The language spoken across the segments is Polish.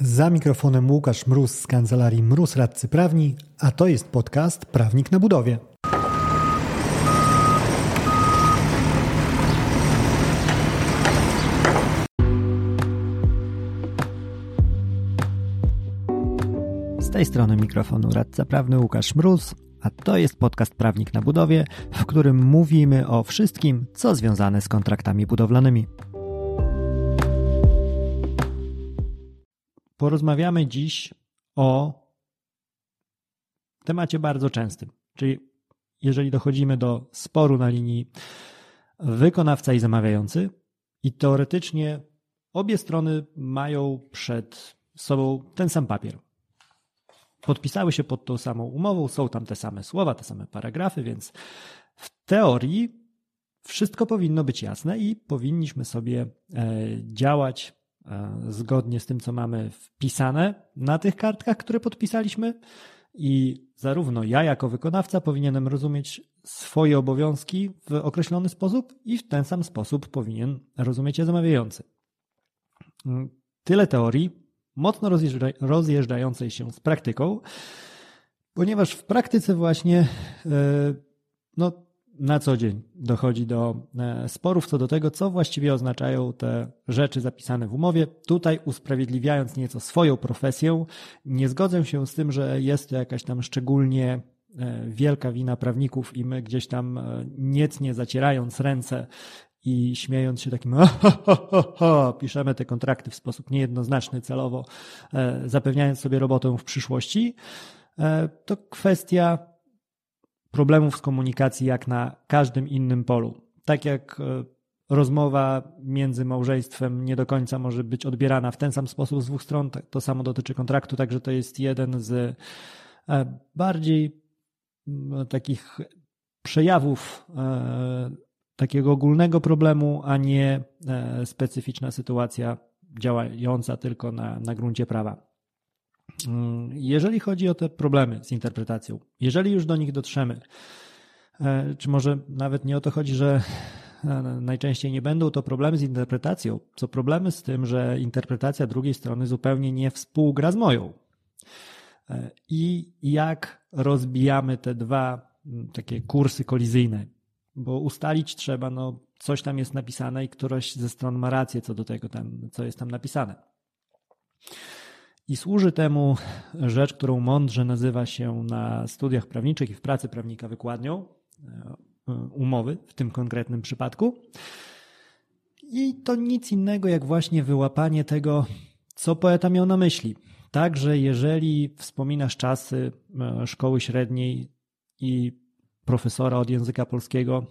Za mikrofonem Łukasz Mróz z kancelarii Mróz Radcy Prawni, a to jest podcast Prawnik na Budowie. Z tej strony mikrofonu radca prawny Łukasz Mróz, a to jest podcast Prawnik na Budowie, w którym mówimy o wszystkim, co związane z kontraktami budowlanymi. Porozmawiamy dziś o temacie bardzo częstym, czyli jeżeli dochodzimy do sporu na linii wykonawca i zamawiający, i teoretycznie obie strony mają przed sobą ten sam papier. Podpisały się pod tą samą umową, są tam te same słowa, te same paragrafy, więc w teorii wszystko powinno być jasne i powinniśmy sobie e, działać zgodnie z tym, co mamy wpisane na tych kartkach, które podpisaliśmy. I zarówno ja, jako wykonawca, powinienem rozumieć swoje obowiązki w określony sposób, i w ten sam sposób powinien rozumieć je zamawiający. Mm, tyle teorii, mocno rozjeżdżającej się z praktyką, ponieważ w praktyce właśnie e, no, na co dzień dochodzi do e, sporów co do tego, co właściwie oznaczają te rzeczy zapisane w umowie. Tutaj usprawiedliwiając nieco swoją profesję, nie zgodzę się z tym, że jest to jakaś tam szczególnie e, wielka wina prawników i my gdzieś tam e, niecnie zacierając ręce i śmiejąc się takim piszemy te kontrakty w sposób niejednoznaczny celowo, zapewniając sobie robotę w przyszłości. To kwestia problemów z komunikacji jak na każdym innym polu. Tak jak e, rozmowa między małżeństwem nie do końca może być odbierana w ten sam sposób z dwóch stron, tak, to samo dotyczy kontraktu, także to jest jeden z e, bardziej takich przejawów e, takiego ogólnego problemu, a nie specyficzna sytuacja działająca tylko na, na gruncie prawa. Mm, jeżeli chodzi o te problemy z interpretacją, jeżeli już do nich dotrzemy, e, czy może nawet nie o to chodzi, że e, najczęściej nie będą to problemy z interpretacją, co problemy z tym, że interpretacja drugiej strony zupełnie nie współgra z moją. E, I jak rozbijamy te dwa takie kursy kolizyjne, bo ustalić trzeba, no coś tam jest napisane i któraś ze stron ma rację co do tego, tam, co jest tam napisane. I służy temu rzecz, którą mądrze nazywa się na studiach prawniczych i w pracy prawnika wykładnią e, umowy w tym konkretnym przypadku. I to nic innego jak właśnie wyłapanie tego, co poeta miał na myśli. Także jeżeli wspominasz czasy e, szkoły średniej i profesora od języka polskiego,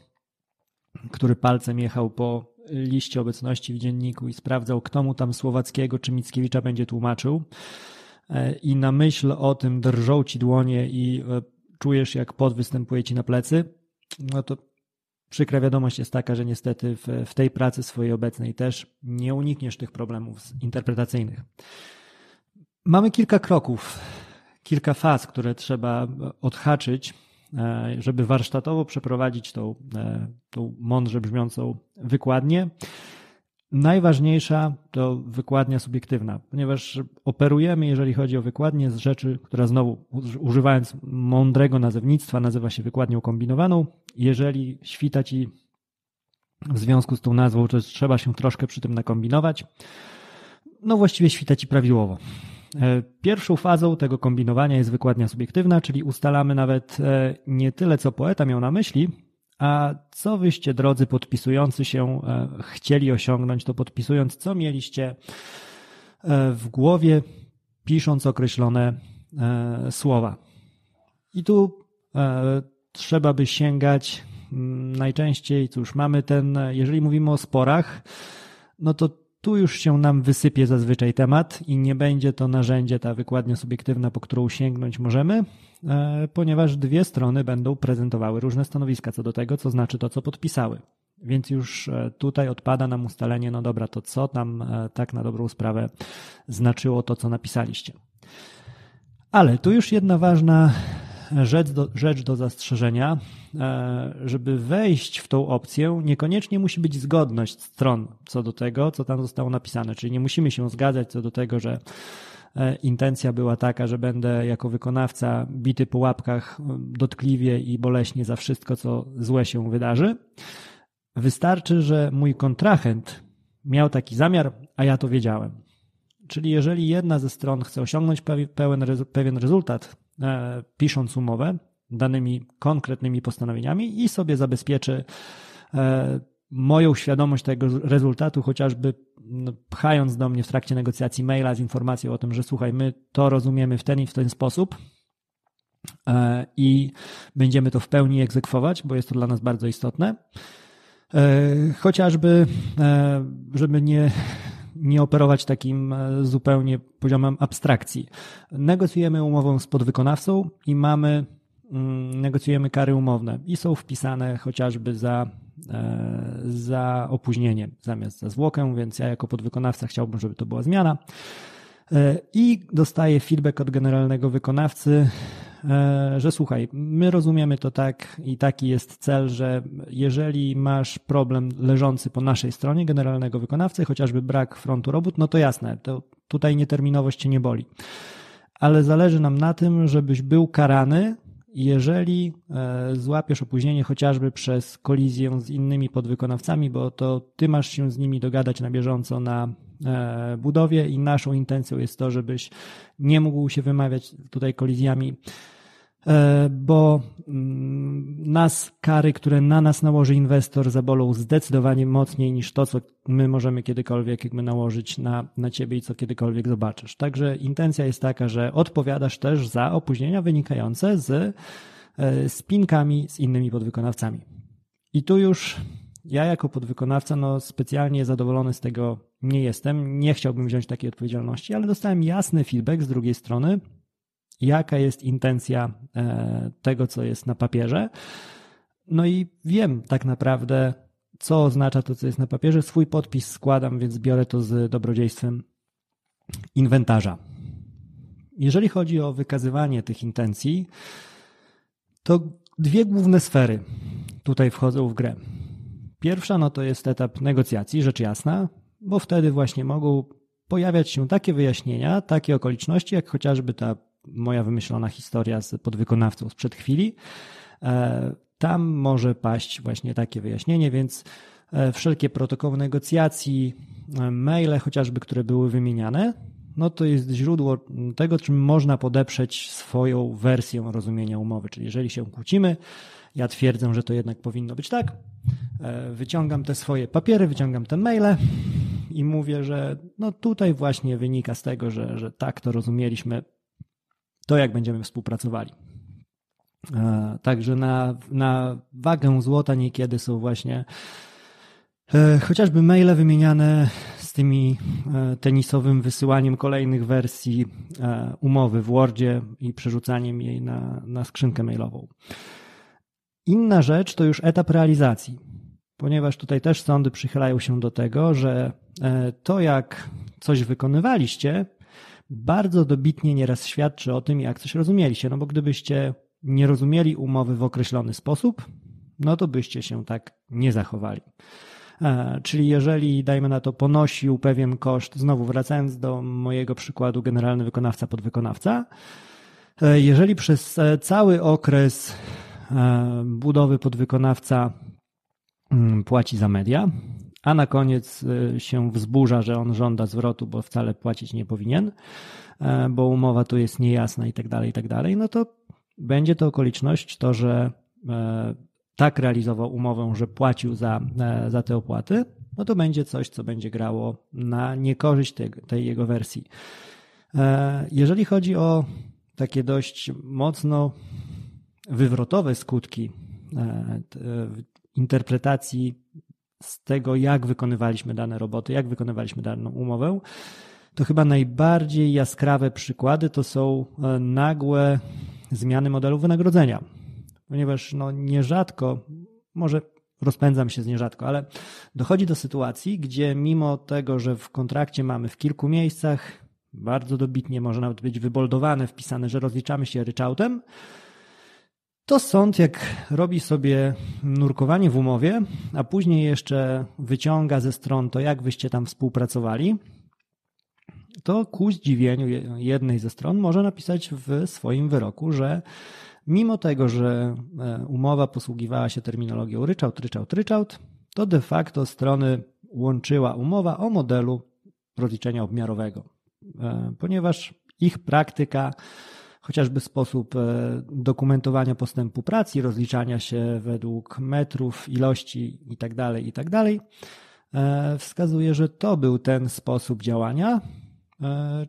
który palcem jechał po liście obecności w dzienniku i sprawdzał, kto mu tam Słowackiego czy Mickiewicza będzie tłumaczył. E, I na myśl o tym drżą ci dłonie i e, czujesz, jak pot występuje ci na plecy, no to przykra wiadomość jest taka, że niestety w, w tej pracy swojej obecnej też nie unikniesz tych problemów interpretacyjnych. Mamy kilka kroków, kilka faz, które trzeba odhaczyć, żeby warsztatowo przeprowadzić tą, e, tą mądrze brzmiącą wykładnię. Najważniejsza to wykładnia subiektywna, ponieważ operujemy, jeżeli chodzi o wykładnię, z rzeczy, która znowu, używając mądrego nazewnictwa, nazywa się wykładnią kombinowaną. Jeżeli świta ci w związku z tą nazwą, to trzeba się troszkę przy tym nakombinować, no właściwie świta ci prawidłowo. E, pierwszą fazą tego kombinowania jest wykładnia subiektywna, czyli ustalamy nawet e, nie tyle, co poeta miał na myśli, a co wyście, drodzy podpisujący się, e, chcieli osiągnąć, to podpisując, co mieliście w głowie, pisząc określone słowa. I tu trzeba by sięgać najczęściej, cóż, mamy ten, jeżeli mówimy o sporach, no to tu już się nam wysypie zazwyczaj temat i nie będzie to narzędzie, ta wykładnia subiektywna, po którą sięgnąć możemy, e, ponieważ dwie strony będą prezentowały różne stanowiska co do tego, co znaczy to, co podpisały. Więc już e, tutaj odpada nam ustalenie, no dobra, to co tam e, tak na dobrą sprawę znaczyło to, co napisaliście. Ale tu już jedna ważna rzecz do, rzecz do zastrzeżenia. E, żeby wejść w tą opcję, niekoniecznie musi być zgodność stron co do tego, co tam zostało napisane. Czyli nie musimy się zgadzać co do tego, że intencja była taka, że będę jako wykonawca bity po łapkach dotkliwie i boleśnie za wszystko, co złe się wydarzy. Wystarczy, że mój kontrahent miał taki zamiar, a ja to wiedziałem. Czyli jeżeli jedna ze stron chce osiągnąć pewien rezultat, e, pisząc umowę danymi konkretnymi postanowieniami i sobie zabezpieczy e, moją świadomość tego rezultatu, chociażby no, pchając do mnie w trakcie negocjacji maila z informacją o tym, że słuchaj, my to rozumiemy w ten i w ten sposób e, i będziemy to w pełni egzekwować, bo jest to dla nas bardzo istotne. Chociażby, żeby nie nie operować takim e, zupełnie poziomem abstrakcji. Negocjujemy umowę z podwykonawcą i mamy, mm, negocjujemy kary umowne i są wpisane chociażby za, e, za opóźnienie zamiast za zwłokę, więc ja jako podwykonawca chciałbym, żeby to była zmiana. E, I dostaję feedback od generalnego wykonawcy, że słuchaj, my rozumiemy to tak i taki jest cel, że jeżeli masz problem leżący po naszej stronie generalnego wykonawcy, chociażby brak frontu robót, no to jasne, to tutaj nieterminowość cię nie boli. Ale zależy nam na tym, żebyś był karany, jeżeli e, złapiesz opóźnienie chociażby przez kolizję z innymi podwykonawcami, bo to ty masz się z nimi dogadać na bieżąco na e, budowie i naszą intencją jest to, żebyś nie mógł się wymawiać tutaj kolizjami E, bo mm, nas kary, które na nas nałoży inwestor, zabolą zdecydowanie mocniej niż to, co my możemy kiedykolwiek jakby nałożyć na, na ciebie i co kiedykolwiek zobaczysz. Także intencja jest taka, że odpowiadasz też za opóźnienia wynikające z e, spinkami z innymi podwykonawcami. I tu już ja jako podwykonawca no specjalnie zadowolony z tego nie jestem, nie chciałbym wziąć takiej odpowiedzialności, ale dostałem jasny feedback z drugiej strony, jaka jest intencja e, tego, co jest na papierze. No i wiem tak naprawdę, co oznacza to, co jest na papierze. Swój podpis składam, więc biorę to z dobrodziejstwem inwentarza. Jeżeli chodzi o wykazywanie tych intencji, to dwie główne sfery tutaj wchodzą w grę. Pierwsza no to jest etap negocjacji, rzecz jasna, bo wtedy właśnie mogą pojawiać się takie wyjaśnienia, takie okoliczności, jak chociażby ta moja wymyślona historia z podwykonawcą sprzed chwili. E, tam może paść właśnie takie wyjaśnienie, więc e, wszelkie protokoły negocjacji, e, maile chociażby, które były wymieniane, no to jest źródło tego, czym można podeprzeć swoją wersję rozumienia umowy. Czyli jeżeli się kłócimy, ja twierdzę, że to jednak powinno być tak, wyciągam te swoje papiery, wyciągam te maile i mówię, że no tutaj właśnie wynika z tego, że, że tak to rozumieliśmy to, jak będziemy współpracowali. E, także na, na wagę złota niekiedy są właśnie e, chociażby maile wymieniane z tymi e, tenisowym wysyłaniem kolejnych wersji umowy w Wordzie i przerzucaniem jej na, na skrzynkę mailową. Inna rzecz to już etap realizacji, ponieważ tutaj też sądy przychylają się do tego, że to jak coś wykonywaliście, bardzo dobitnie nieraz świadczy o tym, jak coś rozumieliście. No bo gdybyście nie rozumieli umowy w określony sposób, no to byście się tak nie zachowali. E, czyli jeżeli, dajmy na to, ponosił pewien koszt, znowu wracając do mojego przykładu, generalny wykonawca, podwykonawca, e, jeżeli przez e, cały okres budowy podwykonawca mm, płaci za media, a na koniec y, się wzburza, że on żąda zwrotu, bo wcale płacić nie powinien, e, bo umowa tu jest niejasna i tak dalej, i tak dalej, no to będzie to okoliczność to, że e, tak realizował umowę, że płacił za, e, za te opłaty, no to będzie coś, co będzie grało na niekorzyść tej, tej jego wersji. Jeżeli chodzi o takie dość mocno wywrotowe skutki interpretacji z tego, jak wykonywaliśmy dane roboty, jak wykonywaliśmy daną umowę, to chyba najbardziej jaskrawe przykłady to są e, nagłe zmiany modelu wynagrodzenia. Ponieważ no, nierzadko, może rozpędzam się z nierzadko, ale dochodzi do sytuacji, gdzie mimo tego, że w kontrakcie mamy w kilku miejscach, bardzo dobitnie może nawet być wyboldowane, wpisane, że rozliczamy się ryczałtem, to sąd, jak robi sobie nurkowanie w umowie, a później jeszcze wyciąga ze stron to, jak wyście tam współpracowali, to ku zdziwieniu jednej ze stron może napisać w swoim wyroku, że mimo tego, że e, umowa posługiwała się terminologią ryczałt, ryczałt, ryczałt, to de facto strony łączyła umowa o modelu rozliczenia obmiarowego, e, ponieważ ich praktyka, chociażby sposób e, dokumentowania postępu pracy, rozliczania się według metrów, ilości itd., tak itd., tak wskazuje, że to był ten sposób działania,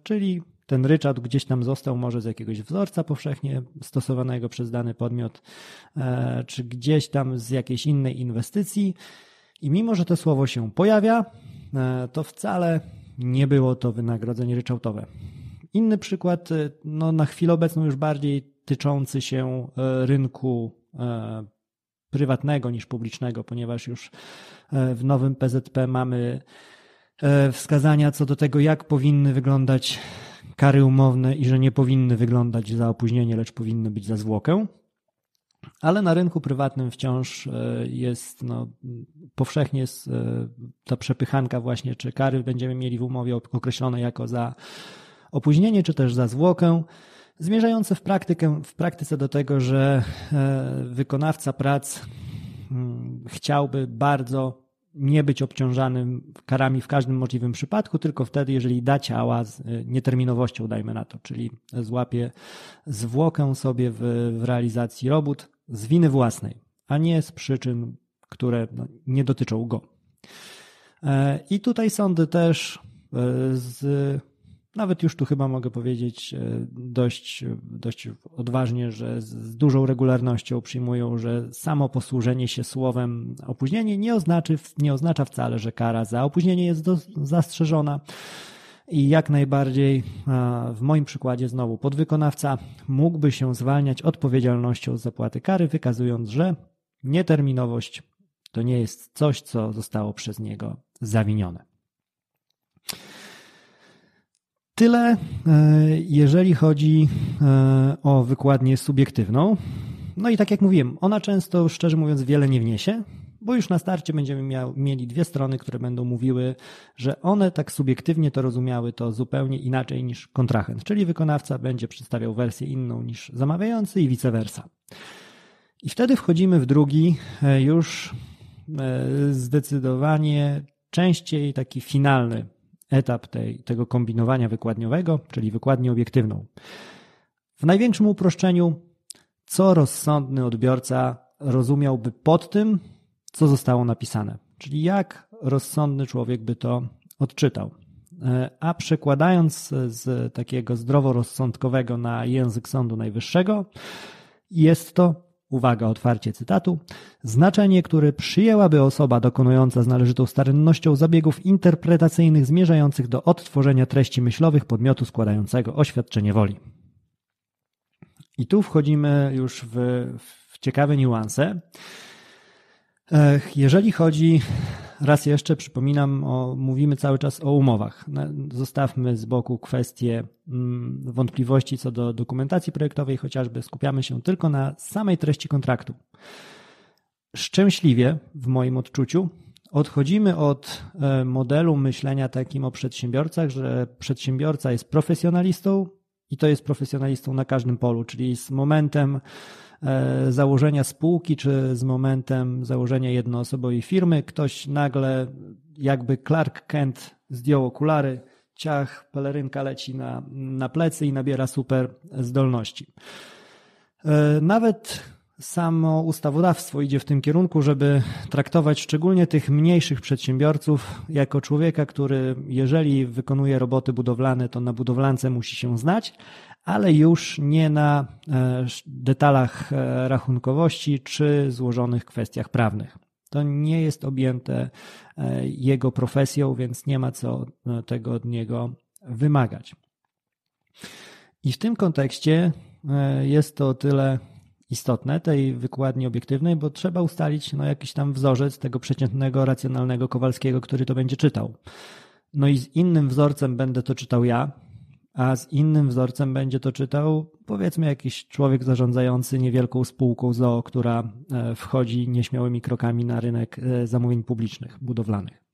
czyli ten ryczałt gdzieś tam został może z jakiegoś wzorca powszechnie stosowanego przez dany podmiot, e, czy gdzieś tam z jakiejś innej inwestycji. I mimo, że to słowo się pojawia, e, to wcale nie było to wynagrodzenie ryczałtowe. Inny przykład, e, no na chwilę obecną już bardziej tyczący się rynku prywatnego niż publicznego, ponieważ już w nowym PZP mamy wskazania co do tego, jak powinny wyglądać kary umowne i że nie powinny wyglądać za opóźnienie, lecz powinny być za zwłokę. Ale na rynku prywatnym wciąż jest no, powszechnie jest ta przepychanka właśnie, czy kary będziemy mieli w umowie określone jako za opóźnienie, czy też za zwłokę, zmierzające w, praktykę, w praktyce do tego, że e, wykonawca prac mm, chciałby bardzo nie być obciążanym karami w każdym możliwym przypadku, tylko wtedy, jeżeli da ciała z y, nieterminowością, dajmy na to, czyli złapie zwłokę sobie w, w realizacji robót z winy własnej, a nie z przyczyn, które no, nie dotyczą go. E, I tutaj sądy też e, z nawet już tu chyba mogę powiedzieć e, dość, dość odważnie, że z dużą regularnością przyjmują, że samo posłużenie się słowem opóźnienie nie, oznaczy, nie oznacza wcale, że kara za opóźnienie jest do, zastrzeżona. I jak najbardziej w moim przykładzie znowu podwykonawca mógłby się zwalniać odpowiedzialnością z zapłaty kary, wykazując, że nieterminowość to nie jest coś, co zostało przez niego zawinione. Tyle, e, jeżeli chodzi e, o wykładnię subiektywną. No i tak jak mówiłem, ona często, szczerze mówiąc, wiele nie wniesie, bo już na starcie będziemy miał, mieli dwie strony, które będą mówiły, że one tak subiektywnie to rozumiały to zupełnie inaczej niż kontrahent, czyli wykonawca będzie przedstawiał wersję inną niż zamawiający i vice versa. I wtedy wchodzimy w drugi, e, już zdecydowanie częściej taki finalny etap tej, tego kombinowania wykładniowego, czyli wykładnię obiektywną. W największym uproszczeniu, co rozsądny odbiorca rozumiałby pod tym, co zostało napisane, czyli jak rozsądny człowiek by to odczytał. E, a przekładając z takiego zdroworozsądkowego na język Sądu Najwyższego, jest to uwaga, otwarcie cytatu, znaczenie, które przyjęłaby osoba dokonująca z należytą starannością zabiegów interpretacyjnych zmierzających do odtworzenia treści myślowych podmiotu składającego oświadczenie woli. I tu wchodzimy już w, w ciekawe niuanse. Jeżeli chodzi raz jeszcze przypominam, o, mówimy cały czas o umowach. Zostawmy z boku kwestie mm, wątpliwości co do dokumentacji projektowej, chociażby skupiamy się tylko na samej treści kontraktu. Szczęśliwie, w moim odczuciu, odchodzimy od e, modelu myślenia takim o przedsiębiorcach, że przedsiębiorca jest profesjonalistą i to jest profesjonalistą na każdym polu, czyli z momentem E, założenia spółki, czy z momentem założenia jednoosobowej firmy, ktoś nagle, jakby Clark Kent zdjął okulary, ciach, pelerynka leci na, na plecy i nabiera super zdolności. E, nawet samo ustawodawstwo idzie w tym kierunku, żeby traktować szczególnie tych mniejszych przedsiębiorców jako człowieka, który jeżeli wykonuje roboty budowlane, to na budowlance musi się znać, ale już nie na e, detalach e, rachunkowości czy złożonych kwestiach prawnych. To nie jest objęte e, jego profesją, więc nie ma co tego od niego wymagać. I w tym kontekście jest to o tyle istotne, tej wykładni obiektywnej, bo trzeba ustalić no, jakiś tam wzorzec tego przeciętnego, racjonalnego Kowalskiego, który to będzie czytał. No i z innym wzorcem będę to czytał ja, a z innym wzorcem będzie to czytał powiedzmy jakiś człowiek zarządzający niewielką spółką ZOO, która e, wchodzi nieśmiałymi krokami na rynek e, zamówień publicznych, budowlanych.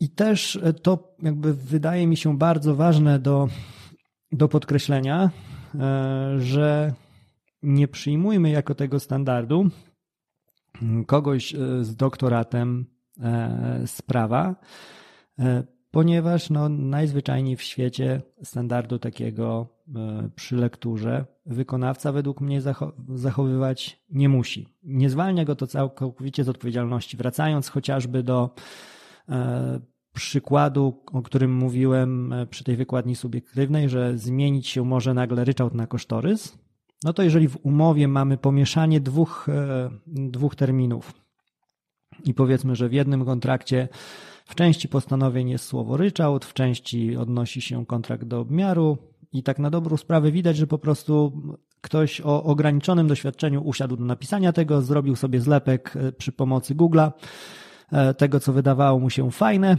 I też to jakby wydaje mi się bardzo ważne do, do podkreślenia, że nie przyjmujmy jako tego standardu kogoś z doktoratem z prawa, ponieważ no, najzwyczajniej w świecie standardu takiego e, przy lekturze wykonawca według mnie zachowywać nie musi. Nie zwalnia go to całkowicie z odpowiedzialności. Wracając chociażby do e, przykładu, o którym mówiłem e, przy tej wykładni subiektywnej, że zmienić się może nagle ryczałt na kosztorys, no to jeżeli w umowie mamy pomieszanie dwóch, dwóch terminów i powiedzmy, że w jednym kontrakcie w części postanowień jest słowo ryczałt, w części odnosi się kontrakt do obmiaru i tak na dobrą sprawę widać, że po prostu ktoś o ograniczonym doświadczeniu usiadł do napisania tego, zrobił sobie zlepek e, przy pomocy Google'a e, tego, co wydawało mu się fajne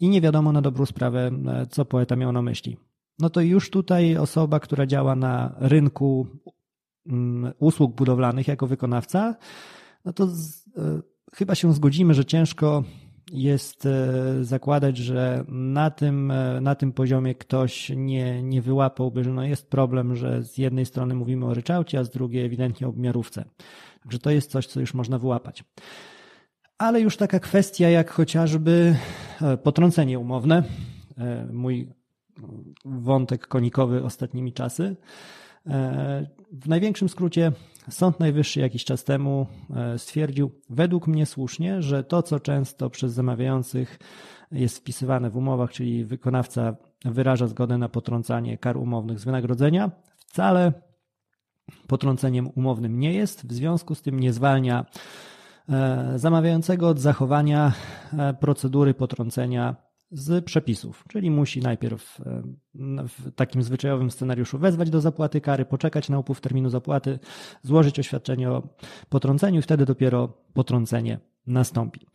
i nie wiadomo na dobrą sprawę, e, co poeta miał na myśli. No to już tutaj osoba, która działa na rynku mm, usług budowlanych jako wykonawca, no to z, chyba się zgodzimy, że ciężko jest e, zakładać, że na tym, e, na tym poziomie ktoś nie, nie wyłapałby, że no jest problem, że z jednej strony mówimy o ryczałcie, a z drugiej ewidentnie o miarówce. Także to jest coś, co już można wyłapać. Ale już taka kwestia jak chociażby e, potrącenie umowne, mój wątek konikowy ostatnimi czasy. W największym skrócie Sąd Najwyższy jakiś czas temu e, stwierdził, według mnie słusznie, że to, co często przez zamawiających jest wpisywane w umowach, czyli wykonawca wyraża zgodę na potrącanie kar umownych z wynagrodzenia, wcale potrąceniem umownym nie jest, w związku z tym nie zwalnia e, zamawiającego od zachowania e, procedury potrącenia z przepisów, czyli musi najpierw e, w takim zwyczajowym scenariuszu wezwać do zapłaty kary, poczekać na upływ terminu zapłaty, złożyć oświadczenie o potrąceniu wtedy dopiero potrącenie nastąpi.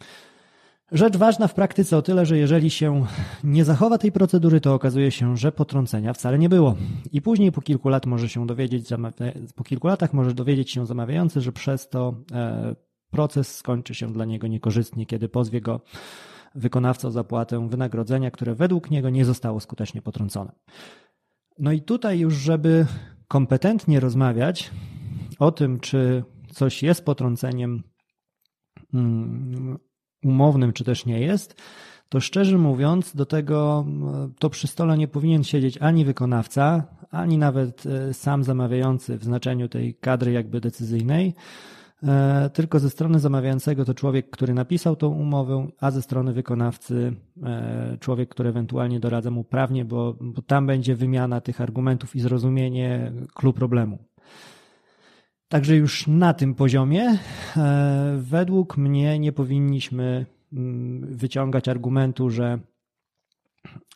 Rzecz ważna w praktyce o tyle, że jeżeli się nie zachowa tej procedury, to okazuje się, że potrącenia wcale nie było. I później po kilku lat może się dowiedzieć, po kilku latach może dowiedzieć się zamawiający, że przez to e, proces skończy się dla niego niekorzystnie, kiedy pozwie go wykonawca zapłatę wynagrodzenia, które według niego nie zostało skutecznie potrącone. No i tutaj już, żeby kompetentnie rozmawiać o tym, czy coś jest potrąceniem mm, umownym, czy też nie jest, to szczerze mówiąc, do tego to przy stole nie powinien siedzieć ani wykonawca, ani nawet e, sam zamawiający w znaczeniu tej kadry jakby decyzyjnej, E, tylko ze strony zamawiającego to człowiek, który napisał tą umowę, a ze strony wykonawcy e, człowiek, który ewentualnie doradza mu prawnie, bo, bo tam będzie wymiana tych argumentów i zrozumienie klu problemu. Także już na tym poziomie e, według mnie nie powinniśmy mm, wyciągać argumentu, że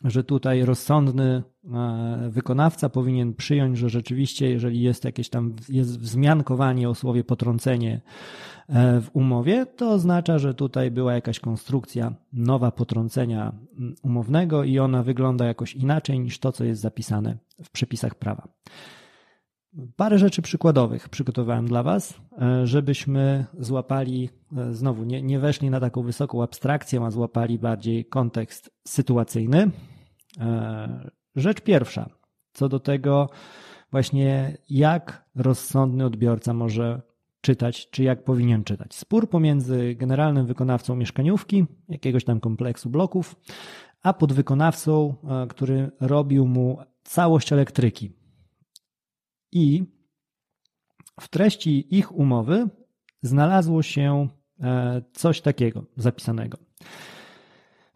że tutaj rozsądny e, wykonawca powinien przyjąć, że rzeczywiście, jeżeli jest jakieś tam jest wzmiankowanie o słowie potrącenie e, w umowie, to oznacza, że tutaj była jakaś konstrukcja nowa potrącenia umownego i ona wygląda jakoś inaczej niż to, co jest zapisane w przepisach prawa. Parę rzeczy przykładowych przygotowałem dla Was, e, żebyśmy złapali, e, znowu nie, nie weszli na taką wysoką abstrakcję, a złapali bardziej kontekst sytuacyjny. E, rzecz pierwsza, co do tego właśnie jak rozsądny odbiorca może czytać, czy jak powinien czytać. Spór pomiędzy generalnym wykonawcą mieszkaniówki, jakiegoś tam kompleksu bloków, a podwykonawcą, który robił mu całość elektryki, i w treści ich umowy znalazło się e, coś takiego zapisanego.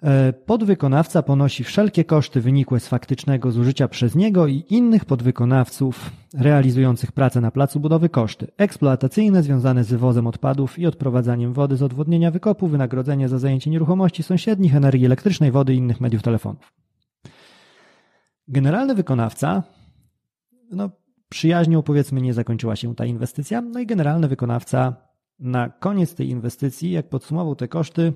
E, podwykonawca ponosi wszelkie koszty wynikłe z faktycznego zużycia przez niego i innych podwykonawców realizujących pracę na placu budowy koszty eksploatacyjne związane z wywozem odpadów i odprowadzaniem wody z odwodnienia wykopu, wynagrodzenie za zajęcie nieruchomości sąsiednich, energii elektrycznej, wody i innych mediów telefonów. Generalny wykonawca no, przyjaźnią powiedzmy nie zakończyła się ta inwestycja. No i generalny wykonawca na koniec tej inwestycji, jak podsumował te koszty,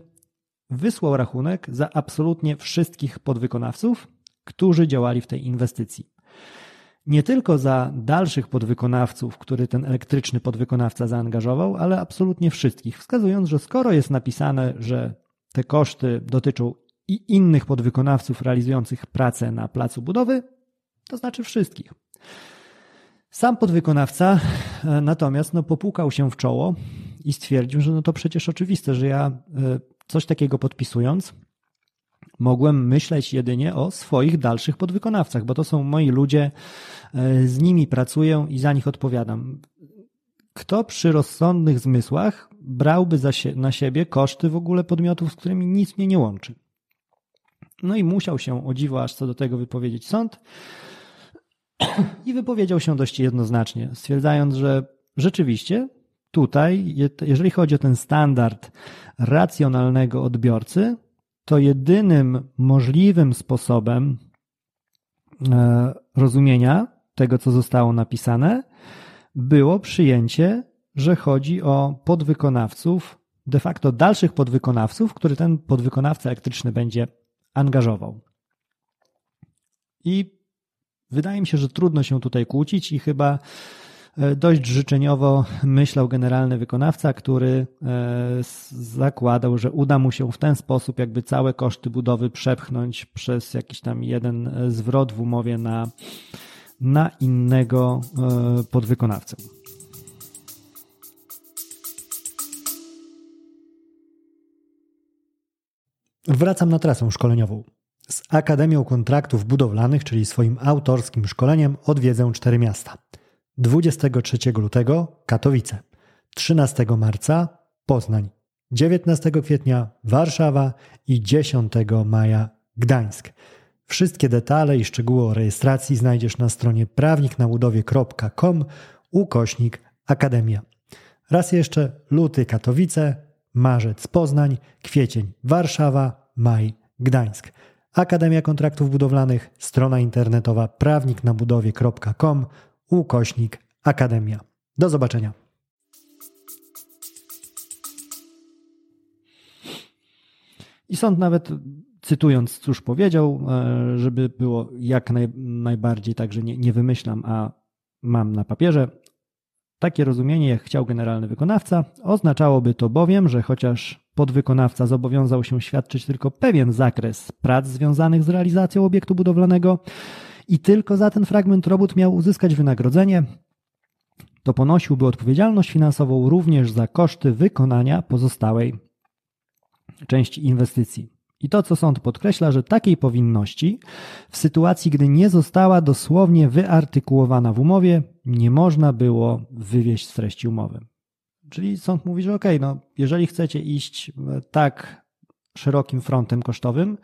wysłał rachunek za absolutnie wszystkich podwykonawców, którzy działali w tej inwestycji. Nie tylko za dalszych podwykonawców, który ten elektryczny podwykonawca zaangażował, ale absolutnie wszystkich, wskazując, że skoro jest napisane, że te koszty dotyczą i innych podwykonawców realizujących pracę na placu budowy, to znaczy wszystkich. Sam podwykonawca e, natomiast no, popukał się w czoło i stwierdził, że no to przecież oczywiste, że ja e, coś takiego podpisując, mogłem myśleć jedynie o swoich dalszych podwykonawcach, bo to są moi ludzie, e, z nimi pracuję i za nich odpowiadam. Kto przy rozsądnych zmysłach brałby na siebie koszty w ogóle podmiotów, z którymi nic mnie nie łączy? No i musiał się o dziwo aż co do tego wypowiedzieć sąd i wypowiedział się dość jednoznacznie, stwierdzając, że rzeczywiście tutaj, jeżeli chodzi o ten standard racjonalnego odbiorcy, to jedynym możliwym sposobem e, rozumienia tego, co zostało napisane, było przyjęcie, że chodzi o podwykonawców, de facto dalszych podwykonawców, który ten podwykonawca elektryczny będzie angażował. I wydaje mi się, że trudno się tutaj kłócić i chyba e, dość życzeniowo myślał generalny wykonawca, który e, zakładał, że uda mu się w ten sposób jakby całe koszty budowy przepchnąć przez jakiś tam jeden e, zwrot w umowie na, na innego podwykonawcę. Wracam na trasę szkoleniową. Z Akademią Kontraktów Budowlanych, czyli swoim autorskim szkoleniem, odwiedzę cztery miasta. 23 lutego Katowice, 13 marca Poznań, 19 kwietnia Warszawa i 10 maja Gdańsk. Wszystkie detale i szczegóły o rejestracji znajdziesz na stronie prawniknabudowie.com ukośnik Akademia. Raz jeszcze luty Katowice, marzec Poznań, kwiecień Warszawa, maj Gdańsk. Akademia Kontraktów Budowlanych, strona internetowa prawniknabudowie.com, ukośnik Akademia. Do zobaczenia. I sąd nawet cytując, cóż powiedział, e, żeby było jak naj, najbardziej tak, że nie, nie wymyślam, a mam na papierze. Takie rozumienie, jak chciał generalny wykonawca, oznaczałoby to bowiem, że chociaż podwykonawca zobowiązał się świadczyć tylko pewien zakres prac związanych z realizacją obiektu budowlanego i tylko za ten fragment robót miał uzyskać wynagrodzenie, to ponosiłby odpowiedzialność finansową również za koszty wykonania pozostałej części inwestycji. I to, co sąd podkreśla, że takiej powinności w sytuacji, gdy nie została dosłownie wyartykułowana w umowie, nie można było wywieść z treści umowy. Czyli sąd mówi, że ok, no, jeżeli chcecie iść e, tak szerokim frontem kosztowym,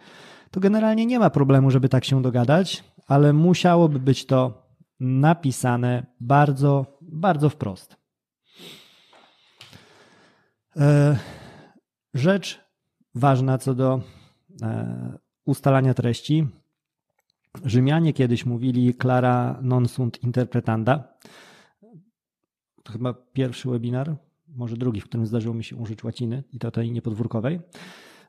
to generalnie nie ma problemu, żeby tak się dogadać, ale musiałoby być to napisane bardzo, bardzo wprost. E, rzecz ważna co do e, ustalania treści. Rzymianie kiedyś mówili clara non sunt interpretanda. To chyba pierwszy webinar, może drugi, w którym zdarzyło mi się użyć łaciny i to tej niepodwórkowej,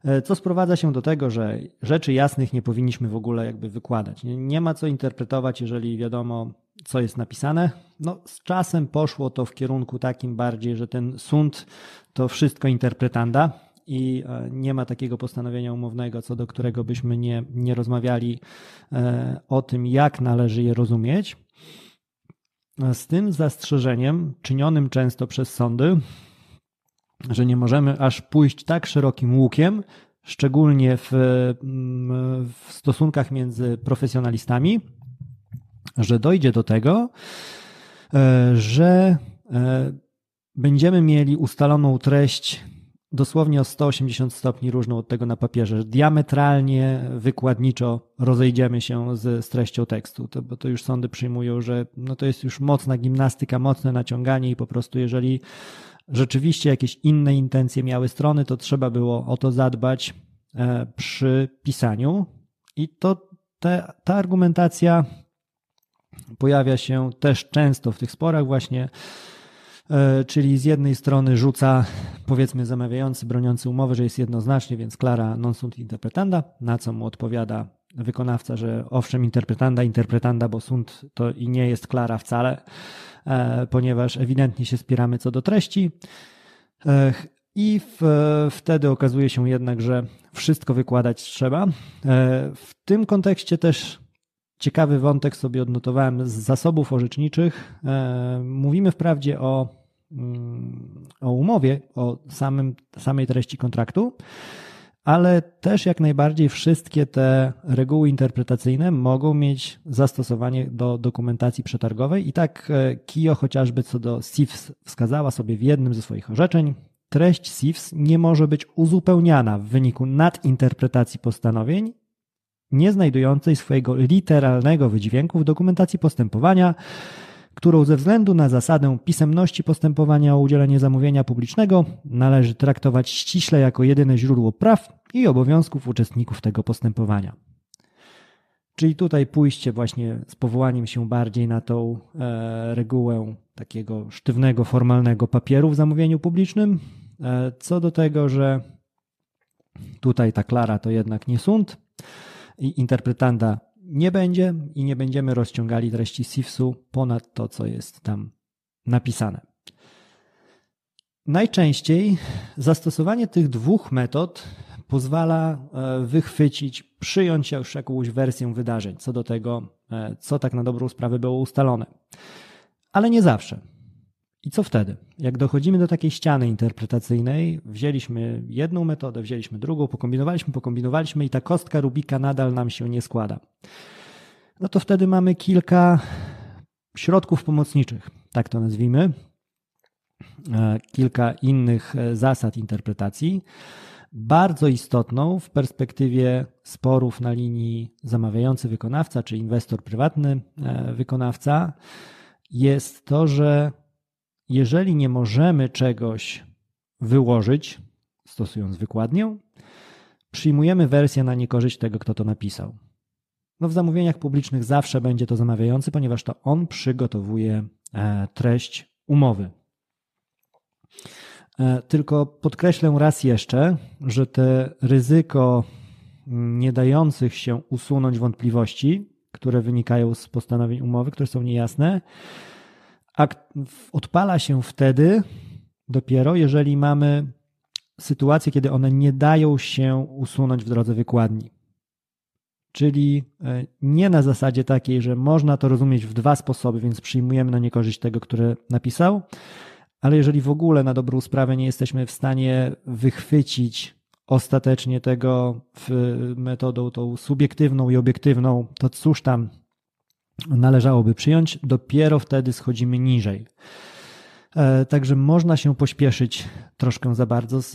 e, co sprowadza się do tego, że rzeczy jasnych nie powinniśmy w ogóle jakby wykładać. Nie, nie ma co interpretować, jeżeli wiadomo, co jest napisane. No, z czasem poszło to w kierunku takim bardziej, że ten sąd to wszystko interpretanda i e, nie ma takiego postanowienia umownego, co do którego byśmy nie, nie rozmawiali e, o tym, jak należy je rozumieć. Z tym zastrzeżeniem, czynionym często przez sądy, że nie możemy aż pójść tak szerokim łukiem, szczególnie w, w stosunkach między profesjonalistami, że dojdzie do tego, e, że e, będziemy mieli ustaloną treść dosłownie o 180 stopni różną od tego na papierze. Diametralnie, wykładniczo rozejdziemy się z, z treścią tekstu, to, bo to już sądy przyjmują, że no to jest już mocna gimnastyka, mocne naciąganie i po prostu jeżeli rzeczywiście jakieś inne intencje miały strony, to trzeba było o to zadbać e, przy pisaniu i to te, ta argumentacja pojawia się też często w tych sporach właśnie E, czyli z jednej strony rzuca powiedzmy zamawiający, broniący umowy, że jest jednoznacznie, więc klara non sunt interpretanda, na co mu odpowiada wykonawca, że owszem interpretanda, interpretanda, bo sunt to i nie jest klara wcale, e, ponieważ ewidentnie się spieramy co do treści. E, I w, wtedy okazuje się jednak, że wszystko wykładać trzeba. W tym kontekście też ciekawy wątek sobie odnotowałem z zasobów orzeczniczych. Mówimy wprawdzie o, o umowie, o samym, samej treści kontraktu, ale też jak najbardziej wszystkie te reguły interpretacyjne mogą mieć zastosowanie do dokumentacji przetargowej. I tak e, KIO chociażby co do SIFS wskazała sobie w jednym ze swoich orzeczeń, treść SIFS nie może być uzupełniana w wyniku nadinterpretacji postanowień nie znajdującej swojego literalnego wydźwięku w dokumentacji postępowania, którą ze względu na zasadę pisemności postępowania o udzielenie zamówienia publicznego należy traktować ściśle jako jedyne źródło praw i obowiązków uczestników tego postępowania. Czyli tutaj pójście właśnie z powołaniem się bardziej na tą e, regułę takiego sztywnego, formalnego papieru w zamówieniu publicznym, e, co do tego, że tutaj ta klara to jednak nie sąd i interpretanda nie będzie i nie będziemy rozciągali treści SIFS-u ponad to, co jest tam napisane. Najczęściej zastosowanie tych dwóch metod pozwala e, wychwycić, przyjąć już jakąś wersję wydarzeń co do tego, e, co tak na dobrą sprawę było ustalone. Ale nie zawsze. I co wtedy? Jak dochodzimy do takiej ściany interpretacyjnej, wzięliśmy jedną metodę, wzięliśmy drugą, pokombinowaliśmy, pokombinowaliśmy i ta kostka Rubika nadal nam się nie składa. No to wtedy mamy kilka środków pomocniczych, tak to nazwijmy, e, kilka innych e, zasad interpretacji. Bardzo istotną w perspektywie sporów na linii zamawiający wykonawca czy inwestor prywatny e, wykonawca jest to, że jeżeli nie możemy czegoś wyłożyć, stosując wykładnię, przyjmujemy wersję na niekorzyść tego, kto to napisał. No w zamówieniach publicznych zawsze będzie to zamawiający, ponieważ to on przygotowuje e, treść umowy. E, tylko podkreślę raz jeszcze, że te ryzyko nie dających się usunąć wątpliwości, które wynikają z postanowień umowy, które są niejasne, odpala się wtedy dopiero, jeżeli mamy sytuację, kiedy one nie dają się usunąć w drodze wykładni. Czyli e, nie na zasadzie takiej, że można to rozumieć w dwa sposoby, więc przyjmujemy na niekorzyść tego, który napisał, ale jeżeli w ogóle na dobrą sprawę nie jesteśmy w stanie wychwycić ostatecznie tego metodą tą subiektywną i obiektywną, to cóż tam należałoby przyjąć, dopiero wtedy schodzimy niżej. E, także można się pośpieszyć troszkę za bardzo z,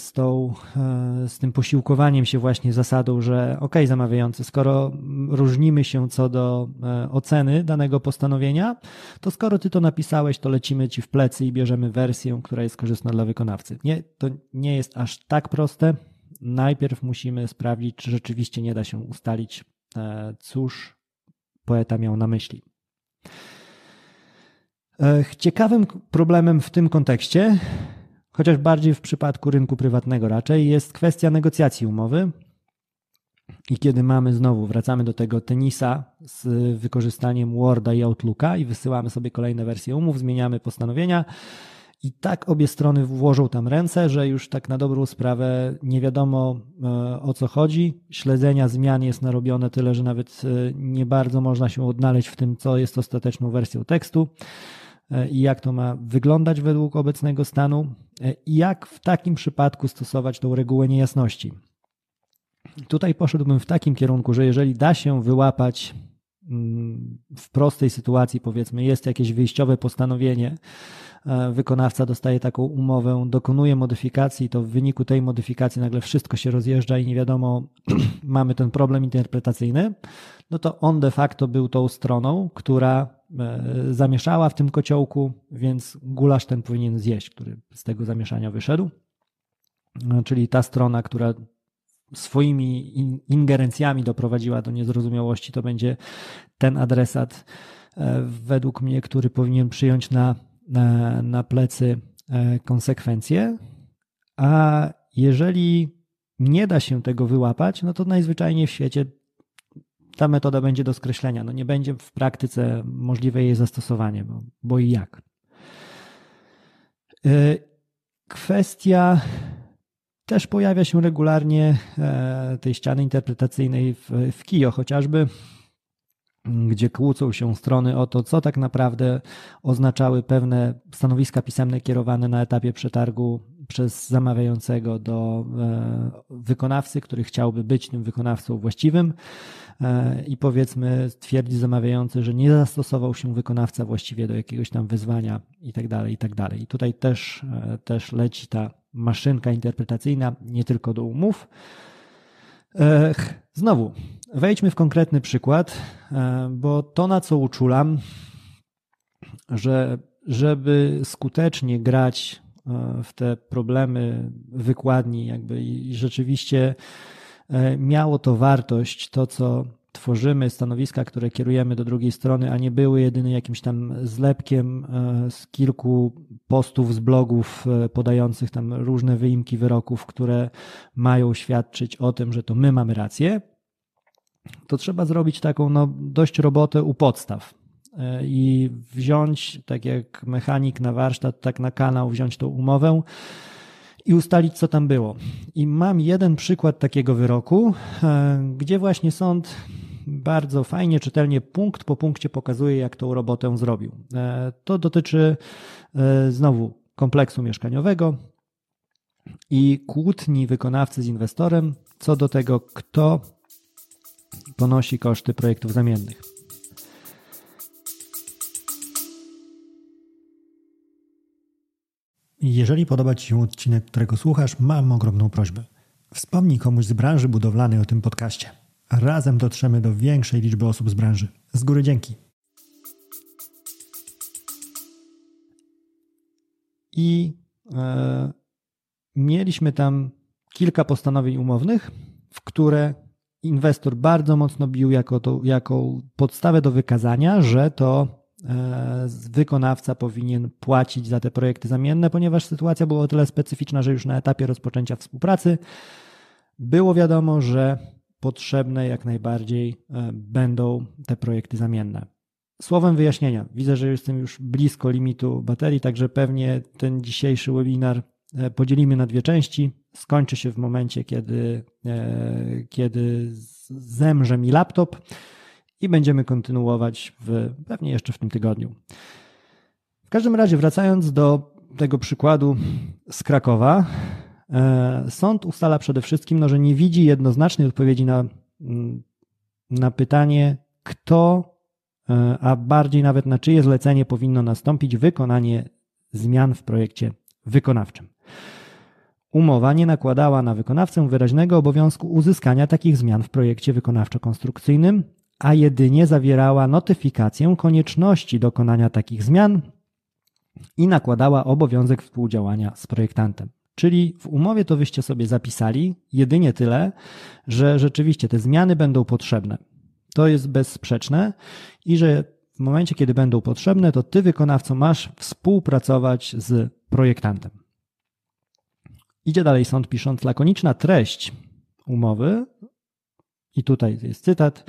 z, tą, e, z tym posiłkowaniem się właśnie zasadą, że ok, zamawiający, skoro różnimy się co do e, oceny danego postanowienia, to skoro ty to napisałeś, to lecimy ci w plecy i bierzemy wersję, która jest korzystna dla wykonawcy. Nie, to nie jest aż tak proste. Najpierw musimy sprawdzić, czy rzeczywiście nie da się ustalić, cóż poeta miał na myśli. E, ciekawym problemem w tym kontekście, chociaż bardziej w przypadku rynku prywatnego raczej, jest kwestia negocjacji umowy. I kiedy mamy znowu, wracamy do tego tenisa z wykorzystaniem Worda i Outlooka i wysyłamy sobie kolejne wersje umów, zmieniamy postanowienia, i tak obie strony włożą tam ręce, że już tak na dobrą sprawę nie wiadomo e, o co chodzi. Śledzenia zmian jest narobione tyle, że nawet e, nie bardzo można się odnaleźć w tym, co jest ostateczną wersją tekstu e, i jak to ma wyglądać według obecnego stanu i jak w takim przypadku stosować tą regułę niejasności. Tutaj poszedłbym w takim kierunku, że jeżeli da się wyłapać w prostej sytuacji, powiedzmy, jest jakieś wyjściowe postanowienie, E, wykonawca dostaje taką umowę, dokonuje modyfikacji, to w wyniku tej modyfikacji nagle wszystko się rozjeżdża i nie wiadomo, mamy ten problem interpretacyjny, no to on de facto był tą stroną, która e, zamieszała w tym kociołku, więc gulasz ten powinien zjeść, który z tego zamieszania wyszedł. No, czyli ta strona, która swoimi ingerencjami doprowadziła do niezrozumiałości, to będzie ten adresat, e, według mnie, który powinien przyjąć na na, na plecy e, konsekwencje, a jeżeli nie da się tego wyłapać, no to najzwyczajniej w świecie ta metoda będzie do skreślenia. No nie będzie w praktyce możliwe jej zastosowanie, bo, bo i jak. E, kwestia też pojawia się regularnie e, tej ściany interpretacyjnej w, w KIO chociażby, gdzie kłócą się strony o to, co tak naprawdę oznaczały pewne stanowiska pisemne kierowane na etapie przetargu przez zamawiającego do e, wykonawcy, który chciałby być tym wykonawcą właściwym. E, I powiedzmy, twierdzi zamawiający, że nie zastosował się wykonawca właściwie do jakiegoś tam wyzwania i tak dalej, i tak. I tutaj też, też leci ta maszynka interpretacyjna nie tylko do umów. Znowu, wejdźmy w konkretny przykład, bo to na co uczulam, że żeby skutecznie grać w te problemy wykładni, jakby i rzeczywiście miało to wartość, to co tworzymy stanowiska, które kierujemy do drugiej strony, a nie były jedynie jakimś tam zlepkiem e, z kilku postów z blogów e, podających tam różne wyimki wyroków, które mają świadczyć o tym, że to my mamy rację, to trzeba zrobić taką no, dość robotę u podstaw. e, i wziąć, tak jak mechanik na warsztat, tak na kanał, wziąć tą umowę i ustalić, co tam było. I mam jeden przykład takiego wyroku, gdzie właśnie sąd bardzo fajnie, czytelnie, punkt po punkcie pokazuje, jak tą robotę zrobił. E, to dotyczy e, znowu kompleksu mieszkaniowego i kłótni wykonawcy z inwestorem co do tego, kto ponosi koszty projektów zamiennych. Jeżeli podoba Ci się odcinek, którego słuchasz, mam ogromną prośbę. Wspomnij komuś z branży budowlanej o tym podcaście. Razem dotrzemy do większej liczby osób z branży. Z góry dzięki. I e, mieliśmy tam kilka postanowień umownych, w które inwestor bardzo mocno bił jako, to, jako podstawę do wykazania, że to wykonawca powinien płacić za te projekty zamienne, ponieważ sytuacja była o tyle specyficzna, że już na etapie rozpoczęcia współpracy było wiadomo, że potrzebne jak najbardziej e, będą te projekty zamienne. Słowem wyjaśnienia, widzę, że jestem już blisko limitu baterii, także pewnie ten dzisiejszy webinar e, podzielimy na dwie części. Skończy się w momencie, kiedy, e, kiedy zemrze mi laptop i będziemy kontynuować w, pewnie jeszcze w tym tygodniu. W każdym razie, wracając do tego przykładu z Krakowa, E, sąd ustala przede wszystkim, no, że nie widzi jednoznacznej odpowiedzi na, mm, na pytanie, kto, e, a bardziej nawet na czyje zlecenie powinno nastąpić wykonanie zmian w projekcie wykonawczym. Umowa nie nakładała na wykonawcę wyraźnego obowiązku uzyskania takich zmian w projekcie wykonawczo-konstrukcyjnym, a jedynie zawierała notyfikację konieczności dokonania takich zmian i nakładała obowiązek współdziałania z projektantem. Czyli w umowie to wyście sobie zapisali jedynie tyle, że rzeczywiście te zmiany będą potrzebne. To jest bezsprzeczne i że w momencie, kiedy będą potrzebne, to ty, wykonawco, masz współpracować z projektantem. Idzie dalej sąd pisząc lakoniczna treść umowy, i tutaj jest cytat,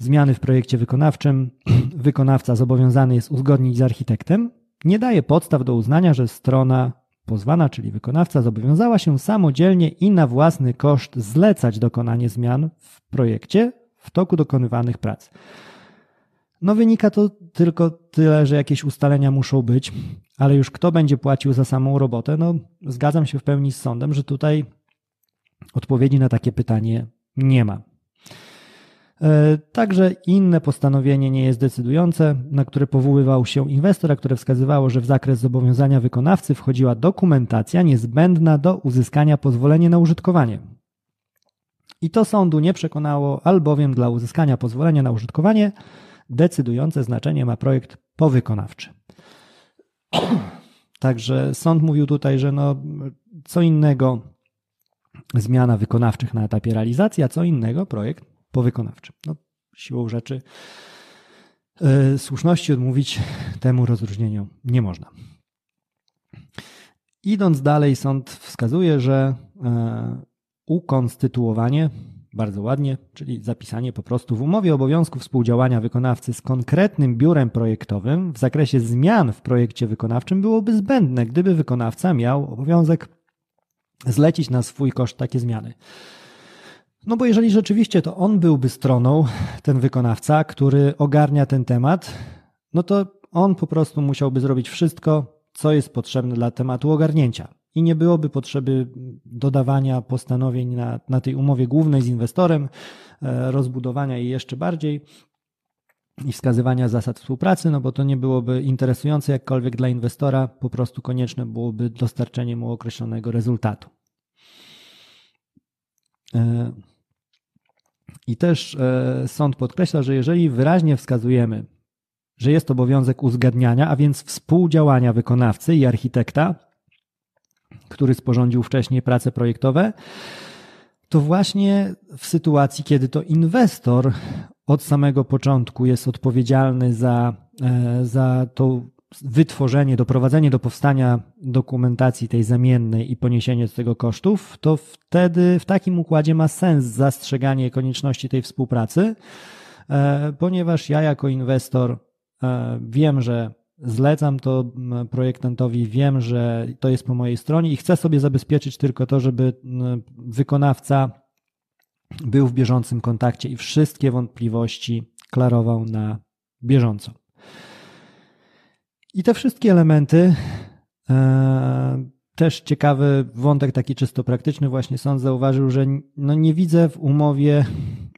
zmiany w projekcie wykonawczym wykonawca zobowiązany jest uzgodnić z architektem, nie daje podstaw do uznania, że strona pozwana, czyli wykonawca, zobowiązała się samodzielnie i na własny koszt zlecać dokonanie zmian w projekcie w toku dokonywanych prac. No wynika to tylko tyle, że jakieś ustalenia muszą być, ale już kto będzie płacił za samą robotę? No zgadzam się w pełni z sądem, że tutaj odpowiedzi na takie pytanie nie ma. E, także inne postanowienie nie jest decydujące, na które powoływał się inwestor, a które wskazywało, że w zakres zobowiązania wykonawcy wchodziła dokumentacja niezbędna do uzyskania pozwolenia na użytkowanie. I to sądu nie przekonało, albowiem dla uzyskania pozwolenia na użytkowanie decydujące znaczenie ma projekt powykonawczy. Także sąd mówił tutaj, że no, co innego zmiana wykonawczych na etapie realizacji, a co innego projekt powykonawczym. No, siłą rzeczy yy, słuszności odmówić temu rozróżnieniu nie można. Idąc dalej, sąd wskazuje, że yy, ukonstytuowanie bardzo ładnie, czyli zapisanie po prostu w umowie obowiązku współdziałania wykonawcy z konkretnym biurem projektowym w zakresie zmian w projekcie wykonawczym byłoby zbędne, gdyby wykonawca miał obowiązek zlecić na swój koszt takie zmiany. No bo jeżeli rzeczywiście to on byłby stroną, ten wykonawca, który ogarnia ten temat, no to on po prostu musiałby zrobić wszystko, co jest potrzebne dla tematu ogarnięcia. I nie byłoby potrzeby dodawania postanowień na, na tej umowie głównej z inwestorem, e, rozbudowania jej jeszcze bardziej i wskazywania zasad współpracy, no bo to nie byłoby interesujące jakkolwiek dla inwestora, po prostu konieczne byłoby dostarczenie mu określonego rezultatu. I też e, sąd podkreśla, że jeżeli wyraźnie wskazujemy, że jest obowiązek uzgadniania, a więc współdziałania wykonawcy i architekta, który sporządził wcześniej prace projektowe, to właśnie w sytuacji, kiedy to inwestor od samego początku jest odpowiedzialny za, e, za to wytworzenie, doprowadzenie do powstania dokumentacji tej zamiennej i poniesienie z tego kosztów, to wtedy w takim układzie ma sens zastrzeganie konieczności tej współpracy, e, ponieważ ja jako inwestor e, wiem, że zlecam to projektantowi, wiem, że to jest po mojej stronie i chcę sobie zabezpieczyć tylko to, żeby wykonawca był w bieżącym kontakcie i wszystkie wątpliwości klarował na bieżąco. I te wszystkie elementy, e, też ciekawy wątek taki czysto praktyczny, właśnie sąd zauważył, że no nie widzę w umowie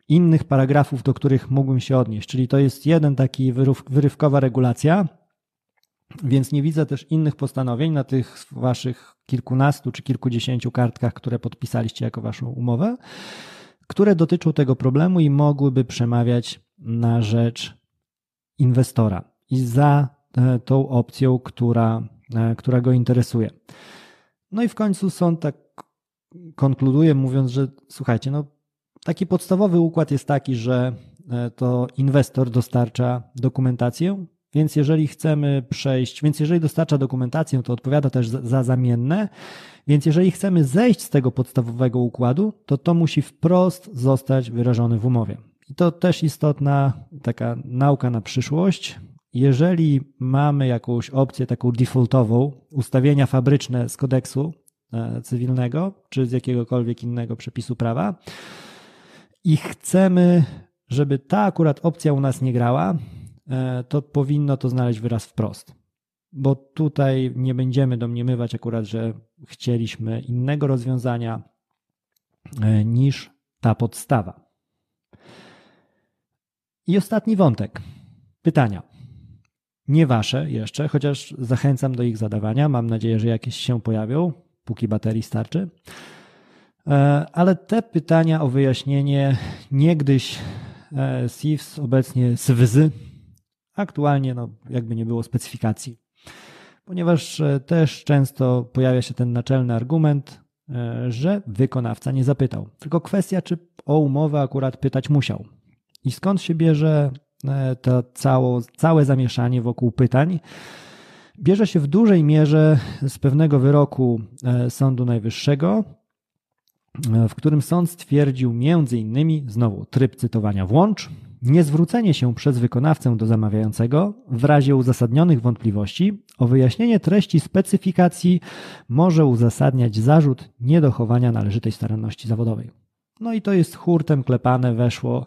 innych paragrafów, do których mógłbym się odnieść. Czyli to jest jeden taki wyrywkowa regulacja, więc nie widzę też innych postanowień na tych waszych kilkunastu czy kilkudziesięciu kartkach, które podpisaliście jako waszą umowę, które dotyczą tego problemu i mogłyby przemawiać na rzecz inwestora i za tą opcją, która, e, która go interesuje. No i w końcu sąd tak konkluduje, mówiąc, że słuchajcie, no taki podstawowy układ jest taki, że e, to inwestor dostarcza dokumentację, więc jeżeli chcemy przejść, więc jeżeli dostarcza dokumentację, to odpowiada też za zamienne. Więc jeżeli chcemy zejść z tego podstawowego układu, to to musi wprost zostać wyrażone w umowie. I to też istotna taka nauka na przyszłość. Jeżeli mamy jakąś opcję taką defaultową, ustawienia fabryczne z kodeksu e, cywilnego czy z jakiegokolwiek innego przepisu prawa i chcemy, żeby ta akurat opcja u nas nie grała, E, to powinno to znaleźć wyraz wprost. Bo tutaj nie będziemy domniemywać akurat, że chcieliśmy innego rozwiązania e, niż ta podstawa. I ostatni wątek. Pytania. Nie wasze jeszcze, chociaż zachęcam do ich zadawania. Mam nadzieję, że jakieś się pojawią, póki baterii starczy. E, ale te pytania o wyjaśnienie niegdyś SIFS, obecnie SWZ, Aktualnie, no, jakby nie było specyfikacji. Ponieważ e, też często pojawia się ten naczelny argument, e, że wykonawca nie zapytał. Tylko kwestia, czy o umowę akurat pytać musiał. I skąd się bierze e, to cało, całe zamieszanie wokół pytań? Bierze się w dużej mierze z pewnego wyroku Sądu Najwyższego, w którym sąd stwierdził między innymi, znowu tryb cytowania włącz, Niezwrócenie się przez wykonawcę do zamawiającego w razie uzasadnionych wątpliwości o wyjaśnienie treści specyfikacji może uzasadniać zarzut niedochowania należytej staranności zawodowej. No i to jest hurtem klepane, weszło.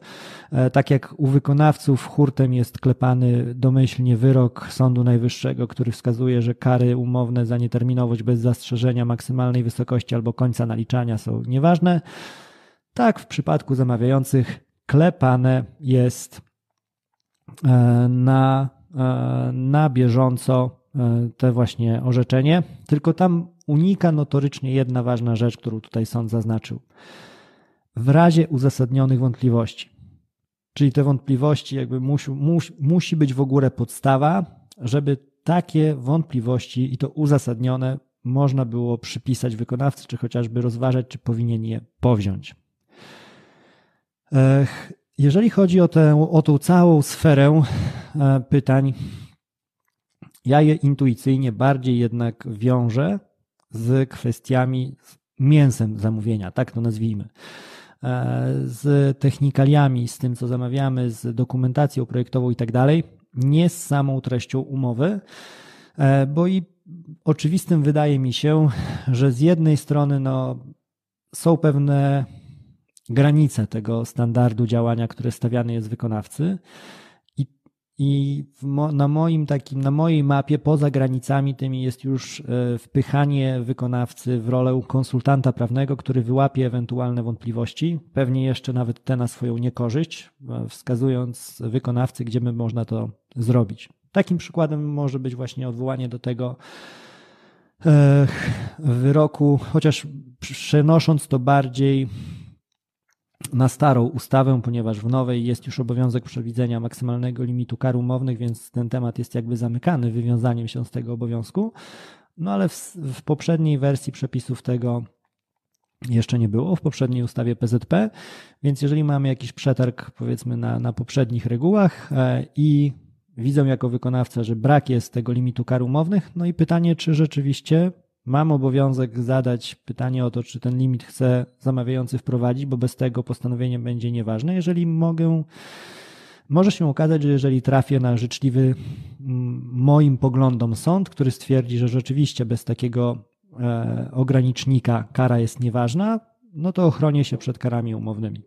E, tak jak u wykonawców hurtem jest klepany domyślnie wyrok Sądu Najwyższego, który wskazuje, że kary umowne za nieterminowość bez zastrzeżenia maksymalnej wysokości albo końca naliczania są nieważne. Tak w przypadku zamawiających klepane jest e, na, e, na bieżąco te właśnie orzeczenie, tylko tam unika notorycznie jedna ważna rzecz, którą tutaj sąd zaznaczył. W razie uzasadnionych wątpliwości. Czyli te wątpliwości jakby musi, musi, musi być w ogóle podstawa, żeby takie wątpliwości i to uzasadnione można było przypisać wykonawcy, czy chociażby rozważać, czy powinien je powziąć. Jeżeli chodzi o tę, o tą całą sferę e, pytań, ja je intuicyjnie bardziej jednak wiążę z kwestiami z mięsem zamówienia, tak to nazwijmy. Z technikaliami, z tym, co zamawiamy, z dokumentacją projektową i tak dalej, nie z samą treścią umowy, bo i oczywistym wydaje mi się, że z jednej strony no, są pewne granice tego standardu działania, które stawiany jest wykonawcy. I, mo, na moim takim, na mojej mapie poza granicami tymi jest już e, wpychanie wykonawcy w rolę konsultanta prawnego, który wyłapie ewentualne wątpliwości, pewnie jeszcze nawet te na swoją niekorzyść, e, wskazując wykonawcy, gdzie by można to zrobić. Takim przykładem może być właśnie odwołanie do tego, e, wyroku, chociaż przenosząc to bardziej na starą ustawę, ponieważ w nowej jest już obowiązek przewidzenia maksymalnego limitu kar umownych, więc ten temat jest jakby zamykany wywiązaniem się z tego obowiązku. No ale w, w poprzedniej wersji przepisów tego jeszcze nie było, w poprzedniej ustawie PZP, więc jeżeli mamy jakiś przetarg powiedzmy na, na poprzednich regułach e, i widzą jako wykonawca, że brak jest tego limitu kar umownych, no i pytanie, czy rzeczywiście mam obowiązek zadać pytanie o to, czy ten limit chce zamawiający wprowadzić, bo bez tego postanowienie będzie nieważne. Jeżeli mogę, może się okazać, że jeżeli trafię na życzliwy moim poglądom sąd, który stwierdzi, że rzeczywiście bez takiego e, ogranicznika kara jest nieważna, no to ochronię się przed karami umownymi.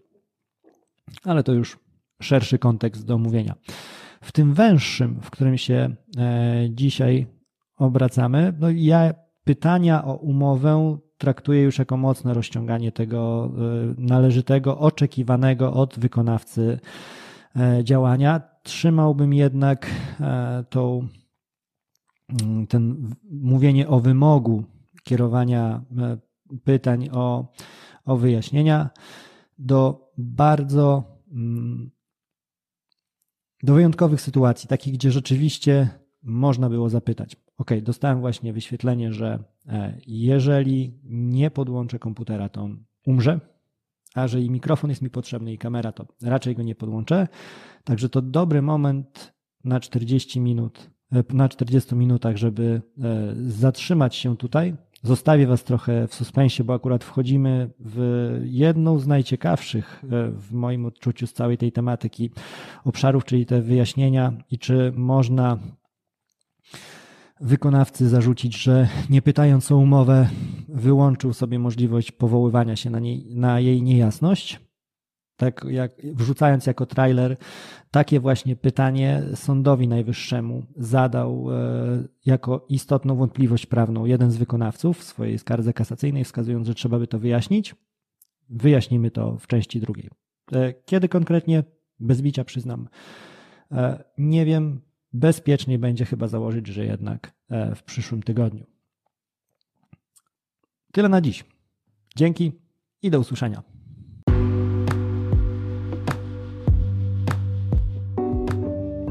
Ale to już szerszy kontekst do omówienia. W tym węższym, w którym się e, dzisiaj obracamy, no ja pytania o umowę traktuję już jako mocne rozciąganie tego e, należytego, oczekiwanego od wykonawcy e, działania. Trzymałbym jednak e, tą, mm, ten mówienie o wymogu kierowania pytań o, o wyjaśnienia do bardzo mm, do wyjątkowych sytuacji, takich, gdzie rzeczywiście można było zapytać. OK, dostałem właśnie wyświetlenie, że e, jeżeli nie podłączę komputera, to umrze, a że i mikrofon jest mi potrzebny i kamera, to raczej go nie podłączę. Także to dobry moment na 40 minut, e, na 40 minutach, żeby e, zatrzymać się tutaj. Zostawię Was trochę w suspensie, bo akurat wchodzimy w jedną z najciekawszych w moim odczuciu z całej tej tematyki obszarów, czyli te wyjaśnienia i czy można wykonawcy zarzucić, że nie pytając o umowę, wyłączył sobie możliwość powoływania się na, niej, na jej niejasność. Tak jak wrzucając jako trailer takie właśnie pytanie sądowi najwyższemu zadał e, jako istotną wątpliwość prawną jeden z wykonawców w swojej skardze kasacyjnej, wskazując, że trzeba by to wyjaśnić. Wyjaśnimy to w części drugiej. E, kiedy konkretnie? Bez bicia przyznam. E, nie wiem, bezpieczniej będzie chyba założyć, że jednak e, w przyszłym tygodniu. Tyle na dziś. Dzięki i do usłyszenia.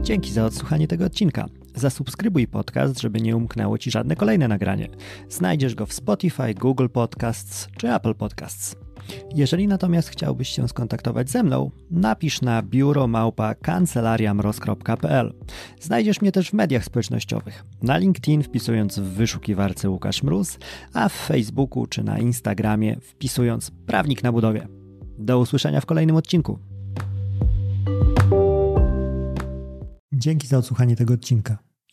Dzięki za odsłuchanie tego odcinka. Zasubskrybuj podcast, żeby nie umknęło Ci żadne kolejne nagranie. Znajdziesz go w Spotify, Google Podcasts czy Apple Podcasts. Jeżeli natomiast chciałbyś się skontaktować ze mną, napisz na biuromałpa kancelariamroz.pl. Znajdziesz mnie też w mediach społecznościowych. Na LinkedIn wpisując w wyszukiwarce Łukasz Mróz, a w Facebooku czy na Instagramie wpisując Prawnik na budowie. Do usłyszenia w kolejnym odcinku. Dzięki za odsłuchanie tego odcinka.